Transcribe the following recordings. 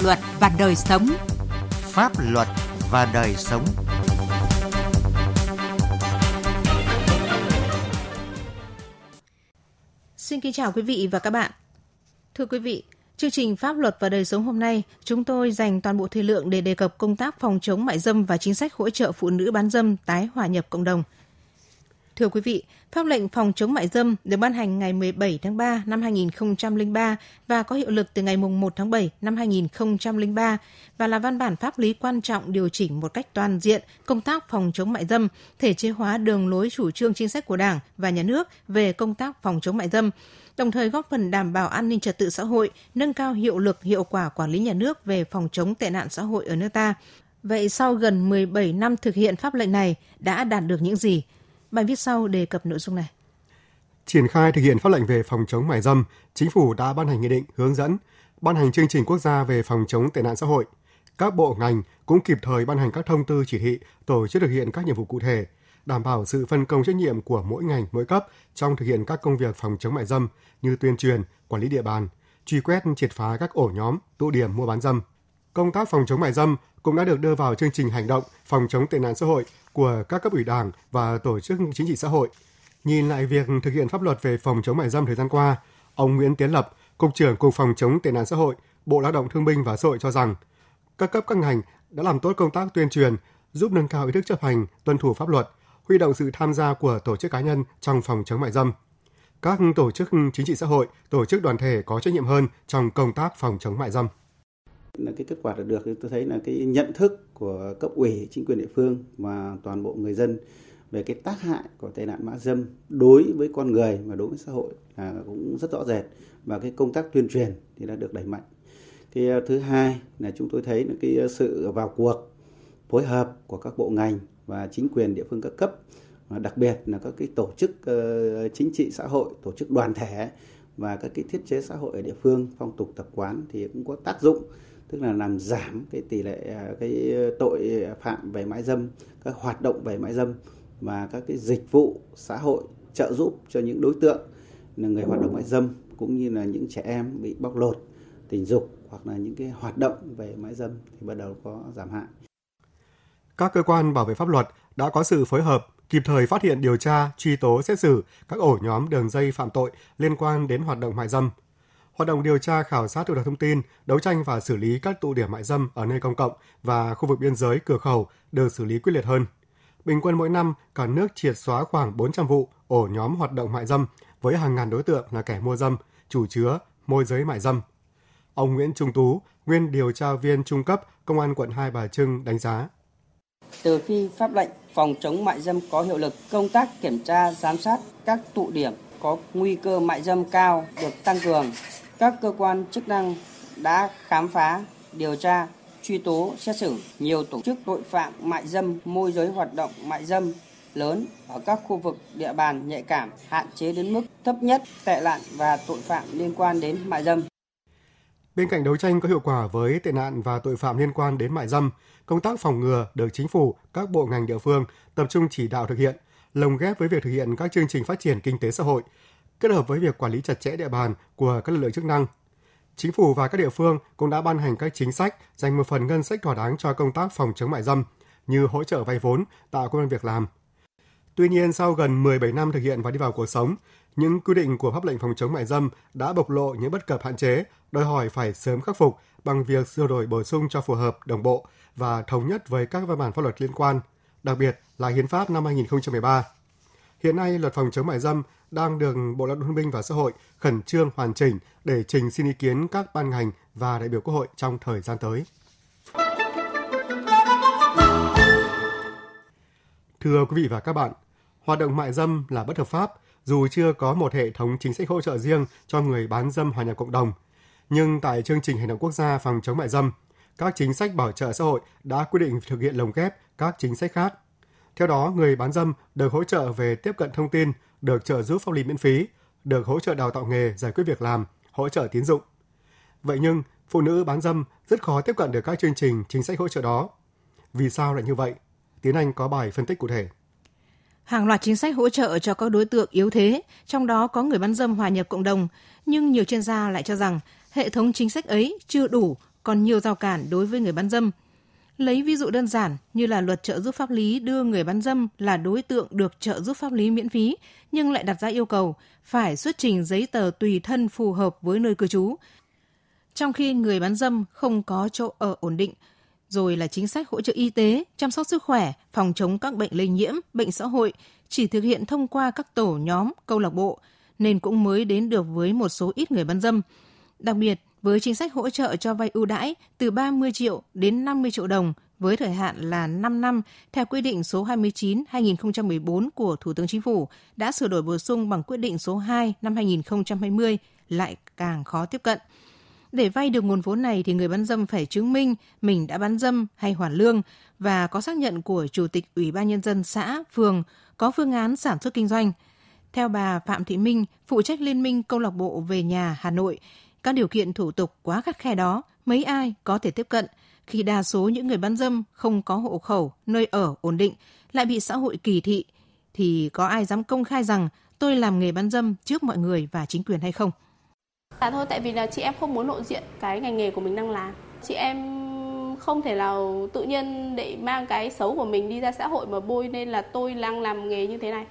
luật và đời sống. Pháp luật và đời sống. Xin kính chào quý vị và các bạn. Thưa quý vị, chương trình Pháp luật và đời sống hôm nay, chúng tôi dành toàn bộ thời lượng để đề cập công tác phòng chống mại dâm và chính sách hỗ trợ phụ nữ bán dâm tái hòa nhập cộng đồng. Thưa quý vị, pháp lệnh phòng chống mại dâm được ban hành ngày 17 tháng 3 năm 2003 và có hiệu lực từ ngày 1 tháng 7 năm 2003 và là văn bản pháp lý quan trọng điều chỉnh một cách toàn diện công tác phòng chống mại dâm, thể chế hóa đường lối chủ trương chính sách của Đảng và Nhà nước về công tác phòng chống mại dâm, đồng thời góp phần đảm bảo an ninh trật tự xã hội, nâng cao hiệu lực hiệu quả quản lý nhà nước về phòng chống tệ nạn xã hội ở nước ta. Vậy sau gần 17 năm thực hiện pháp lệnh này đã đạt được những gì? Bài viết sau đề cập nội dung này. Triển khai thực hiện pháp lệnh về phòng chống mại dâm, chính phủ đã ban hành nghị định hướng dẫn, ban hành chương trình quốc gia về phòng chống tệ nạn xã hội. Các bộ ngành cũng kịp thời ban hành các thông tư chỉ thị, tổ chức thực hiện các nhiệm vụ cụ thể, đảm bảo sự phân công trách nhiệm của mỗi ngành, mỗi cấp trong thực hiện các công việc phòng chống mại dâm như tuyên truyền, quản lý địa bàn, truy quét triệt phá các ổ nhóm, tụ điểm mua bán dâm. Công tác phòng chống mại dâm cũng đã được đưa vào chương trình hành động phòng chống tệ nạn xã hội của các cấp ủy đảng và tổ chức chính trị xã hội. Nhìn lại việc thực hiện pháp luật về phòng chống mại dâm thời gian qua, ông Nguyễn Tiến Lập, Cục trưởng Cục Phòng chống tệ nạn xã hội, Bộ Lao động Thương binh và Xã hội cho rằng, các cấp các ngành đã làm tốt công tác tuyên truyền, giúp nâng cao ý thức chấp hành, tuân thủ pháp luật, huy động sự tham gia của tổ chức cá nhân trong phòng chống mại dâm. Các tổ chức chính trị xã hội, tổ chức đoàn thể có trách nhiệm hơn trong công tác phòng chống mại dâm là cái kết quả đạt được tôi thấy là cái nhận thức của cấp ủy chính quyền địa phương và toàn bộ người dân về cái tác hại của tệ nạn mã dâm đối với con người và đối với xã hội là cũng rất rõ rệt và cái công tác tuyên truyền thì đã được đẩy mạnh. Thì ờ, thứ hai là chúng tôi thấy là cái ờ, sự vào cuộc phối hợp của các bộ ngành và chính quyền địa phương các cấp và đặc biệt là các cái tổ chức ờ, chính trị xã hội, tổ chức đoàn thể và các cái thiết chế xã hội ở địa phương, phong tục tập quán thì cũng có tác dụng tức là làm giảm cái tỷ lệ à, cái tội phạm về mại dâm các hoạt động về mại dâm và các cái dịch vụ xã hội trợ giúp cho những đối tượng là người hoạt động mại dâm cũng như là những trẻ em bị bóc lột tình dục hoặc là những cái hoạt động về mại dâm thì bắt đầu có giảm hại. Các cơ quan bảo vệ pháp luật đã có sự phối hợp kịp thời phát hiện điều tra, truy tố xét xử các ổ nhóm đường dây phạm tội liên quan đến hoạt động mại dâm, hoạt động điều tra khảo sát thu thập thông tin, đấu tranh và xử lý các tụ điểm mại dâm ở nơi công cộng và khu vực biên giới cửa khẩu được xử lý quyết liệt hơn. Bình quân mỗi năm, cả nước triệt xóa khoảng 400 vụ ổ nhóm hoạt động mại dâm với hàng ngàn đối tượng là kẻ mua dâm, chủ chứa, môi giới mại dâm. Ông Nguyễn Trung Tú, nguyên điều tra viên trung cấp Công an quận Hai Bà Trưng đánh giá. Từ khi pháp lệnh phòng chống mại dâm có hiệu lực, công tác kiểm tra, giám sát các tụ điểm có nguy cơ mại dâm cao được tăng cường, các cơ quan chức năng đã khám phá, điều tra, truy tố, xét xử nhiều tổ chức tội phạm mại dâm, môi giới hoạt động mại dâm lớn ở các khu vực địa bàn nhạy cảm, hạn chế đến mức thấp nhất tệ nạn và tội phạm liên quan đến mại dâm. Bên cạnh đấu tranh có hiệu quả với tệ nạn và tội phạm liên quan đến mại dâm, công tác phòng ngừa được chính phủ, các bộ ngành địa phương tập trung chỉ đạo thực hiện, lồng ghép với việc thực hiện các chương trình phát triển kinh tế xã hội, kết hợp với việc quản lý chặt chẽ địa bàn của các lực lượng chức năng. Chính phủ và các địa phương cũng đã ban hành các chính sách dành một phần ngân sách thỏa đáng cho công tác phòng chống mại dâm như hỗ trợ vay vốn, tạo công an việc làm. Tuy nhiên, sau gần 17 năm thực hiện và đi vào cuộc sống, những quy định của pháp lệnh phòng chống mại dâm đã bộc lộ những bất cập hạn chế, đòi hỏi phải sớm khắc phục bằng việc sửa đổi bổ sung cho phù hợp, đồng bộ và thống nhất với các văn bản pháp luật liên quan, đặc biệt là Hiến pháp năm 2013. Hiện nay, luật phòng chống mại dâm đang được Bộ Lao động Thương binh và Xã hội khẩn trương hoàn chỉnh để trình xin ý kiến các ban ngành và đại biểu Quốc hội trong thời gian tới. Thưa quý vị và các bạn, hoạt động mại dâm là bất hợp pháp dù chưa có một hệ thống chính sách hỗ trợ riêng cho người bán dâm hòa nhập cộng đồng. Nhưng tại chương trình hành động quốc gia phòng chống mại dâm, các chính sách bảo trợ xã hội đã quy định thực hiện lồng ghép các chính sách khác theo đó, người bán dâm được hỗ trợ về tiếp cận thông tin, được trợ giúp pháp lý miễn phí, được hỗ trợ đào tạo nghề, giải quyết việc làm, hỗ trợ tín dụng. Vậy nhưng, phụ nữ bán dâm rất khó tiếp cận được các chương trình chính sách hỗ trợ đó. Vì sao lại như vậy? Tiến Anh có bài phân tích cụ thể. Hàng loạt chính sách hỗ trợ cho các đối tượng yếu thế, trong đó có người bán dâm hòa nhập cộng đồng, nhưng nhiều chuyên gia lại cho rằng hệ thống chính sách ấy chưa đủ còn nhiều rào cản đối với người bán dâm. Lấy ví dụ đơn giản như là luật trợ giúp pháp lý đưa người bán dâm là đối tượng được trợ giúp pháp lý miễn phí, nhưng lại đặt ra yêu cầu phải xuất trình giấy tờ tùy thân phù hợp với nơi cư trú. Trong khi người bán dâm không có chỗ ở ổn định, rồi là chính sách hỗ trợ y tế, chăm sóc sức khỏe, phòng chống các bệnh lây nhiễm, bệnh xã hội chỉ thực hiện thông qua các tổ nhóm, câu lạc bộ, nên cũng mới đến được với một số ít người bán dâm. Đặc biệt, với chính sách hỗ trợ cho vay ưu đãi từ 30 triệu đến 50 triệu đồng với thời hạn là 5 năm theo quy định số 29/2014 của Thủ tướng Chính phủ đã sửa đổi bổ sung bằng quyết định số 2 năm 2020 lại càng khó tiếp cận. Để vay được nguồn vốn này thì người bán dâm phải chứng minh mình đã bán dâm hay hoàn lương và có xác nhận của Chủ tịch Ủy ban Nhân dân xã, phường có phương án sản xuất kinh doanh. Theo bà Phạm Thị Minh, phụ trách Liên minh Câu lạc bộ về nhà Hà Nội, các điều kiện thủ tục quá khắt khe đó, mấy ai có thể tiếp cận khi đa số những người bán dâm không có hộ khẩu, nơi ở ổn định, lại bị xã hội kỳ thị, thì có ai dám công khai rằng tôi làm nghề bán dâm trước mọi người và chính quyền hay không? Dạ thôi, tại vì là chị em không muốn lộ diện cái ngành nghề của mình đang làm. Chị em không thể nào tự nhiên để mang cái xấu của mình đi ra xã hội mà bôi nên là tôi đang làm nghề như thế này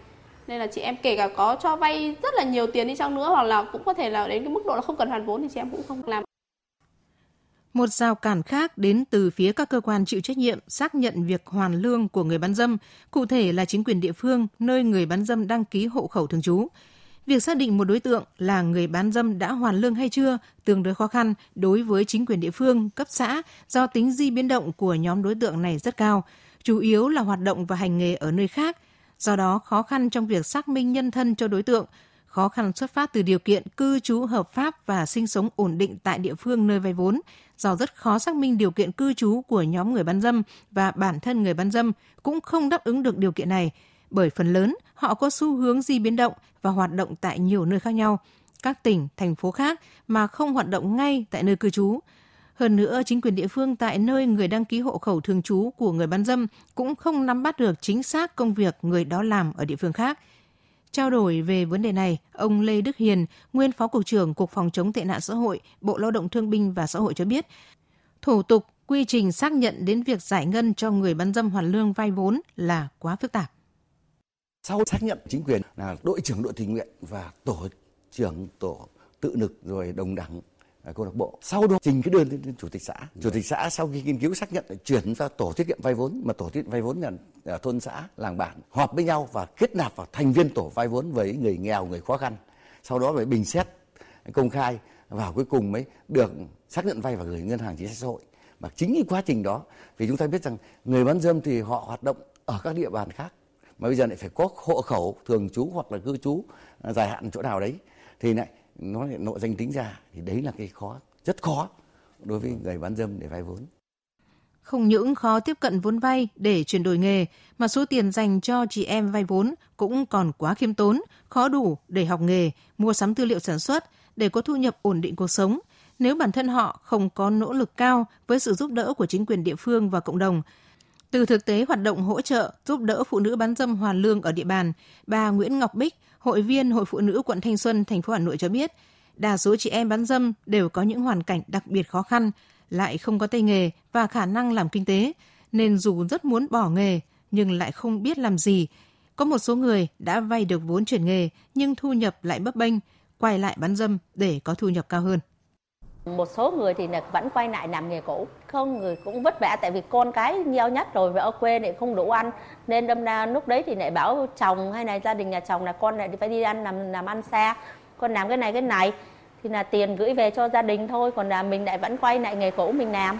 nên là chị em kể cả có cho vay rất là nhiều tiền đi chăng nữa hoặc là cũng có thể là đến cái mức độ là không cần hoàn vốn thì chị em cũng không làm một rào cản khác đến từ phía các cơ quan chịu trách nhiệm xác nhận việc hoàn lương của người bán dâm, cụ thể là chính quyền địa phương nơi người bán dâm đăng ký hộ khẩu thường trú. Việc xác định một đối tượng là người bán dâm đã hoàn lương hay chưa tương đối khó khăn đối với chính quyền địa phương, cấp xã do tính di biến động của nhóm đối tượng này rất cao, chủ yếu là hoạt động và hành nghề ở nơi khác – do đó khó khăn trong việc xác minh nhân thân cho đối tượng, khó khăn xuất phát từ điều kiện cư trú hợp pháp và sinh sống ổn định tại địa phương nơi vay vốn, do rất khó xác minh điều kiện cư trú của nhóm người bán dâm và bản thân người bán dâm cũng không đáp ứng được điều kiện này, bởi phần lớn họ có xu hướng di biến động và hoạt động tại nhiều nơi khác nhau, các tỉnh, thành phố khác mà không hoạt động ngay tại nơi cư trú. Hơn nữa, chính quyền địa phương tại nơi người đăng ký hộ khẩu thường trú của người bán dâm cũng không nắm bắt được chính xác công việc người đó làm ở địa phương khác. Trao đổi về vấn đề này, ông Lê Đức Hiền, nguyên Phó Cục trưởng Cục Phòng chống tệ nạn xã hội, Bộ Lao động Thương binh và Xã hội cho biết, thủ tục, quy trình xác nhận đến việc giải ngân cho người bán dâm hoàn lương vay vốn là quá phức tạp. Sau xác nhận chính quyền là đội trưởng đội tình nguyện và tổ trưởng tổ tự lực rồi đồng đẳng Ờ, câu lạc bộ. Sau đó, trình cái đơn lên chủ tịch xã. Chủ tịch xã sau khi nghiên cứu xác nhận lại chuyển ra tổ tiết kiệm vay vốn, mà tổ tiết vay vốn là ở thôn xã, làng bản, họp với nhau và kết nạp vào thành viên tổ vay vốn với người nghèo, người khó khăn. Sau đó mới bình xét, công khai và cuối cùng mới được xác nhận vay và gửi ngân hàng chính sách xã hội. Mà chính cái quá trình đó, vì chúng ta biết rằng người bán dâm thì họ hoạt động ở các địa bàn khác, mà bây giờ lại phải có hộ khẩu thường trú hoặc là cư trú à, dài hạn chỗ nào đấy. Thì lại nó lại nội danh tính ra thì đấy là cái khó rất khó đối với người bán dâm để vay vốn không những khó tiếp cận vốn vay để chuyển đổi nghề mà số tiền dành cho chị em vay vốn cũng còn quá khiêm tốn, khó đủ để học nghề, mua sắm tư liệu sản xuất để có thu nhập ổn định cuộc sống. Nếu bản thân họ không có nỗ lực cao với sự giúp đỡ của chính quyền địa phương và cộng đồng, từ thực tế hoạt động hỗ trợ giúp đỡ phụ nữ bán dâm hoàn lương ở địa bàn, bà Nguyễn Ngọc Bích, hội viên Hội Phụ nữ quận Thanh Xuân, thành phố Hà Nội cho biết, đa số chị em bán dâm đều có những hoàn cảnh đặc biệt khó khăn, lại không có tay nghề và khả năng làm kinh tế, nên dù rất muốn bỏ nghề nhưng lại không biết làm gì. Có một số người đã vay được vốn chuyển nghề nhưng thu nhập lại bấp bênh, quay lại bán dâm để có thu nhập cao hơn. Một số người thì vẫn quay lại làm nghề cũ, không người cũng vất vả tại vì con cái nhiều nhất rồi và ở quê lại không đủ ăn. Nên đâm ra lúc đấy thì lại bảo chồng hay là gia đình nhà chồng là con lại phải đi ăn làm làm ăn xa, con làm cái này cái này. Thì là tiền gửi về cho gia đình thôi, còn là mình lại vẫn quay lại nghề cũ mình làm.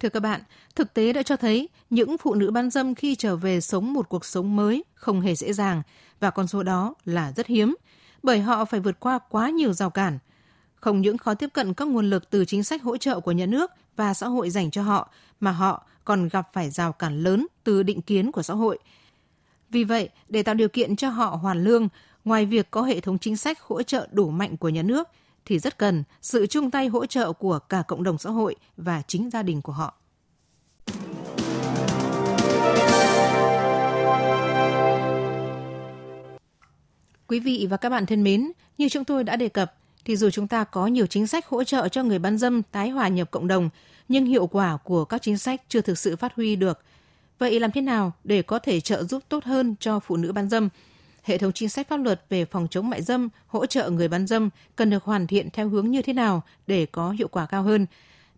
Thưa các bạn, thực tế đã cho thấy những phụ nữ bán dâm khi trở về sống một cuộc sống mới không hề dễ dàng. Và con số đó là rất hiếm bởi họ phải vượt qua quá nhiều rào cản – không những khó tiếp cận các nguồn lực từ chính sách hỗ trợ của nhà nước và xã hội dành cho họ, mà họ còn gặp phải rào cản lớn từ định kiến của xã hội. Vì vậy, để tạo điều kiện cho họ hoàn lương, ngoài việc có hệ thống chính sách hỗ trợ đủ mạnh của nhà nước, thì rất cần sự chung tay hỗ trợ của cả cộng đồng xã hội và chính gia đình của họ. Quý vị và các bạn thân mến, như chúng tôi đã đề cập, thì dù chúng ta có nhiều chính sách hỗ trợ cho người bán dâm tái hòa nhập cộng đồng, nhưng hiệu quả của các chính sách chưa thực sự phát huy được. Vậy làm thế nào để có thể trợ giúp tốt hơn cho phụ nữ bán dâm? Hệ thống chính sách pháp luật về phòng chống mại dâm, hỗ trợ người bán dâm cần được hoàn thiện theo hướng như thế nào để có hiệu quả cao hơn?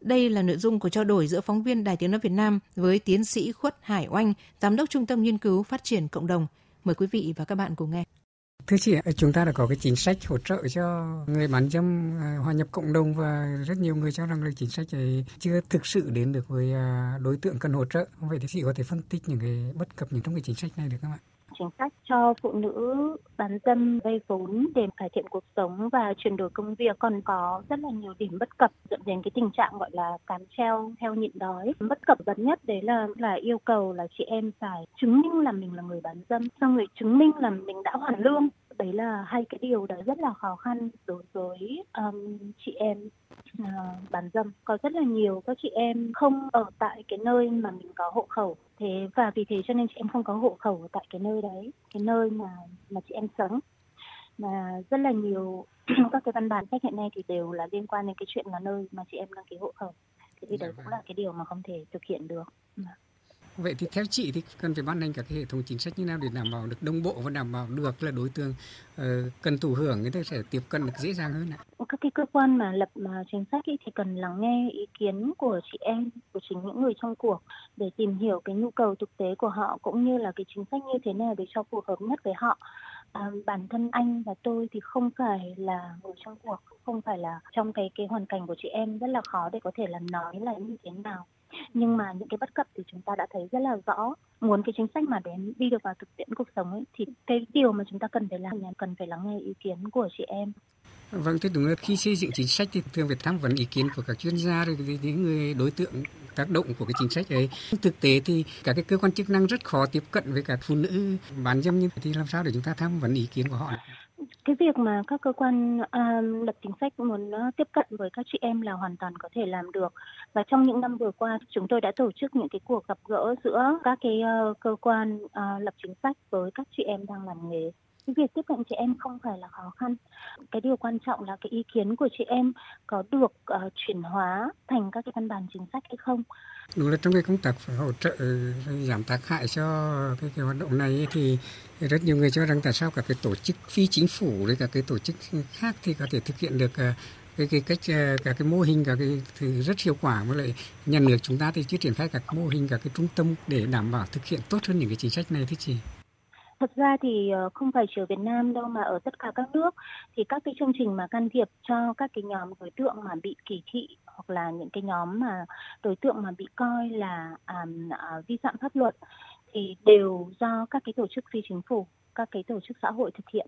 Đây là nội dung của trao đổi giữa phóng viên Đài Tiếng Nói Việt Nam với tiến sĩ Khuất Hải Oanh, Giám đốc Trung tâm Nghiên cứu Phát triển Cộng đồng. Mời quý vị và các bạn cùng nghe. Thưa chị, chúng ta đã có cái chính sách hỗ trợ cho người bán dâm à, hòa nhập cộng đồng và rất nhiều người cho rằng là chính sách ấy chưa thực sự đến được với à, đối tượng cần hỗ trợ. Vậy thì chị có thể phân tích những cái bất cập những trong cái chính sách này được không ạ? Chính sách cho phụ nữ bán dâm, vay vốn để cải thiện cuộc sống và chuyển đổi công việc. Còn có rất là nhiều điểm bất cập dẫn đến cái tình trạng gọi là cám treo theo nhịn đói. Bất cập lớn nhất đấy là là yêu cầu là chị em phải chứng minh là mình là người bán dâm cho người chứng minh là mình đã hoàn lương đấy là hai cái điều đó rất là khó khăn đối với um, chị em uh, bán dâm. Có rất là nhiều các chị em không ở tại cái nơi mà mình có hộ khẩu. Thế và vì thế cho nên chị em không có hộ khẩu tại cái nơi đấy cái nơi mà mà chị em sống. Mà rất là nhiều các cái văn bản cách hiện nay thì đều là liên quan đến cái chuyện là nơi mà chị em đăng ký hộ khẩu. Thế thì đấy cũng là cái điều mà không thể thực hiện được Vậy thì theo chị thì cần phải ban hành các cái hệ thống chính sách như nào để đảm bảo được đồng bộ và đảm bảo được là đối tượng uh, cần thụ hưởng người ta sẽ tiếp cận được dễ dàng hơn ạ? Các cái cơ quan mà lập mà chính sách ý thì cần lắng nghe ý kiến của chị em, của chính những người trong cuộc để tìm hiểu cái nhu cầu thực tế của họ cũng như là cái chính sách như thế nào để cho phù hợp nhất với họ. À, bản thân anh và tôi thì không phải là người trong cuộc, không phải là trong cái cái hoàn cảnh của chị em rất là khó để có thể là nói là như thế nào nhưng mà những cái bất cập thì chúng ta đã thấy rất là rõ muốn cái chính sách mà đến đi được vào thực tiễn cuộc sống ấy, thì cái điều mà chúng ta cần phải làm là cần phải lắng nghe ý kiến của chị em Vâng, thế đúng là khi xây dựng chính sách thì thường phải tham vấn ý kiến của các chuyên gia rồi những người đối tượng tác động của cái chính sách ấy. Thực tế thì các cái cơ quan chức năng rất khó tiếp cận với các phụ nữ bán dâm như thì làm sao để chúng ta tham vấn ý kiến của họ? Cái việc mà các cơ quan uh, lập chính sách muốn uh, tiếp cận với các chị em là hoàn toàn có thể làm được. Và trong những năm vừa qua chúng tôi đã tổ chức những cái cuộc gặp gỡ giữa các cái uh, cơ quan uh, lập chính sách với các chị em đang làm nghề cái việc tiếp cận chị em không phải là khó khăn. Cái điều quan trọng là cái ý kiến của chị em có được uh, chuyển hóa thành các cái văn bản chính sách hay không. Đúng là trong cái công tác hỗ trợ ừ, giảm tác hại cho cái, cái hoạt động này thì rất nhiều người cho rằng tại sao cả cái tổ chức phi chính phủ với cả cái tổ chức khác thì có thể thực hiện được uh, cái cái cách ờ, cả cái mô hình cả cái thì rất hiệu quả với lại nhà nước chúng ta thì chưa triển khai các mô hình cả cái trung tâm để đảm bảo thực hiện tốt hơn những cái chính sách này thế chị? Thật ra thì ờ, không phải chỉ ở Việt Nam đâu mà ở tất cả các nước. Thì các cái chương trình mà can thiệp cho các cái nhóm đối tượng mà bị kỳ thị hoặc là những cái nhóm mà đối tượng mà bị coi là um, uh, vi phạm pháp luật thì đều do các cái tổ chức phi chính phủ, các cái tổ chức xã hội thực hiện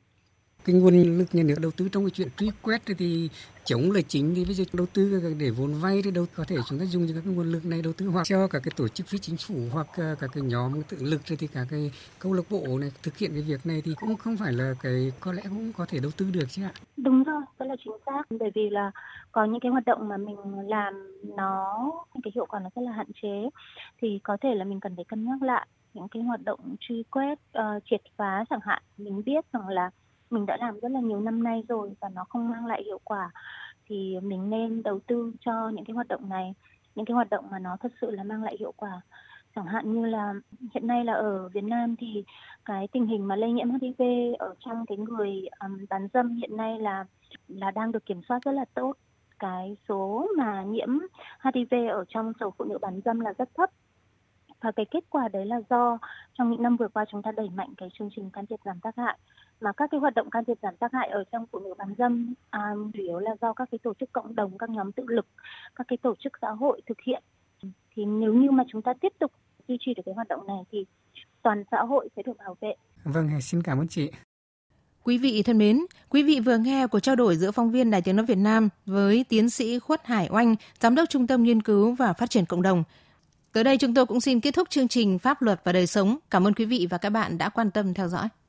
cái nguồn lực nhà nước đầu tư trong cái chuyện truy quét thì chống là chính thì bây giờ đầu tư để vốn vay thì đâu có thể chúng ta dùng cho các cái nguồn lực này đầu tư hoặc cho cả cái tổ chức phi chính phủ hoặc ờ, cả cái nhóm tự lực thì cả cái câu lạc bộ này thực hiện cái việc này thì cũng không phải là cái có lẽ cũng có thể đầu tư được chứ ạ. Đúng rồi rất là chính xác. Bởi vì là có những cái hoạt động mà mình làm nó cái hiệu quả nó rất là hạn chế thì có thể là mình cần phải cân nhắc lại những cái hoạt động truy quét uh, triệt phá chẳng hạn. Mình biết rằng là mình đã làm rất là nhiều năm nay rồi và nó không mang lại hiệu quả thì mình nên đầu tư cho những cái hoạt động này những cái hoạt động mà nó thật sự là mang lại hiệu quả. Chẳng hạn như là hiện nay là ở Việt Nam thì cái tình hình mà lây nhiễm HIV ở trong cái người um, bán dâm hiện nay là là đang được kiểm soát rất là tốt. Cái số mà nhiễm HIV ở trong số phụ nữ bán dâm là rất thấp. Và cái kết quả đấy là do trong những năm vừa qua chúng ta đẩy mạnh cái chương trình can thiệp giảm tác hại mà các cái hoạt động can thiệp giảm tác hại ở trong phụ nữ bán dâm à, chủ yếu là do các cái tổ chức cộng đồng các nhóm tự lực các cái tổ chức xã hội thực hiện thì nếu như mà chúng ta tiếp tục duy trì được cái hoạt động này thì toàn xã hội sẽ được bảo vệ vâng xin cảm ơn chị Quý vị thân mến, quý vị vừa nghe cuộc trao đổi giữa phóng viên Đài Tiếng Nói Việt Nam với tiến sĩ Khuất Hải Oanh, Giám đốc Trung tâm Nghiên cứu và Phát triển Cộng đồng. Tới đây chúng tôi cũng xin kết thúc chương trình Pháp luật và đời sống. Cảm ơn quý vị và các bạn đã quan tâm theo dõi.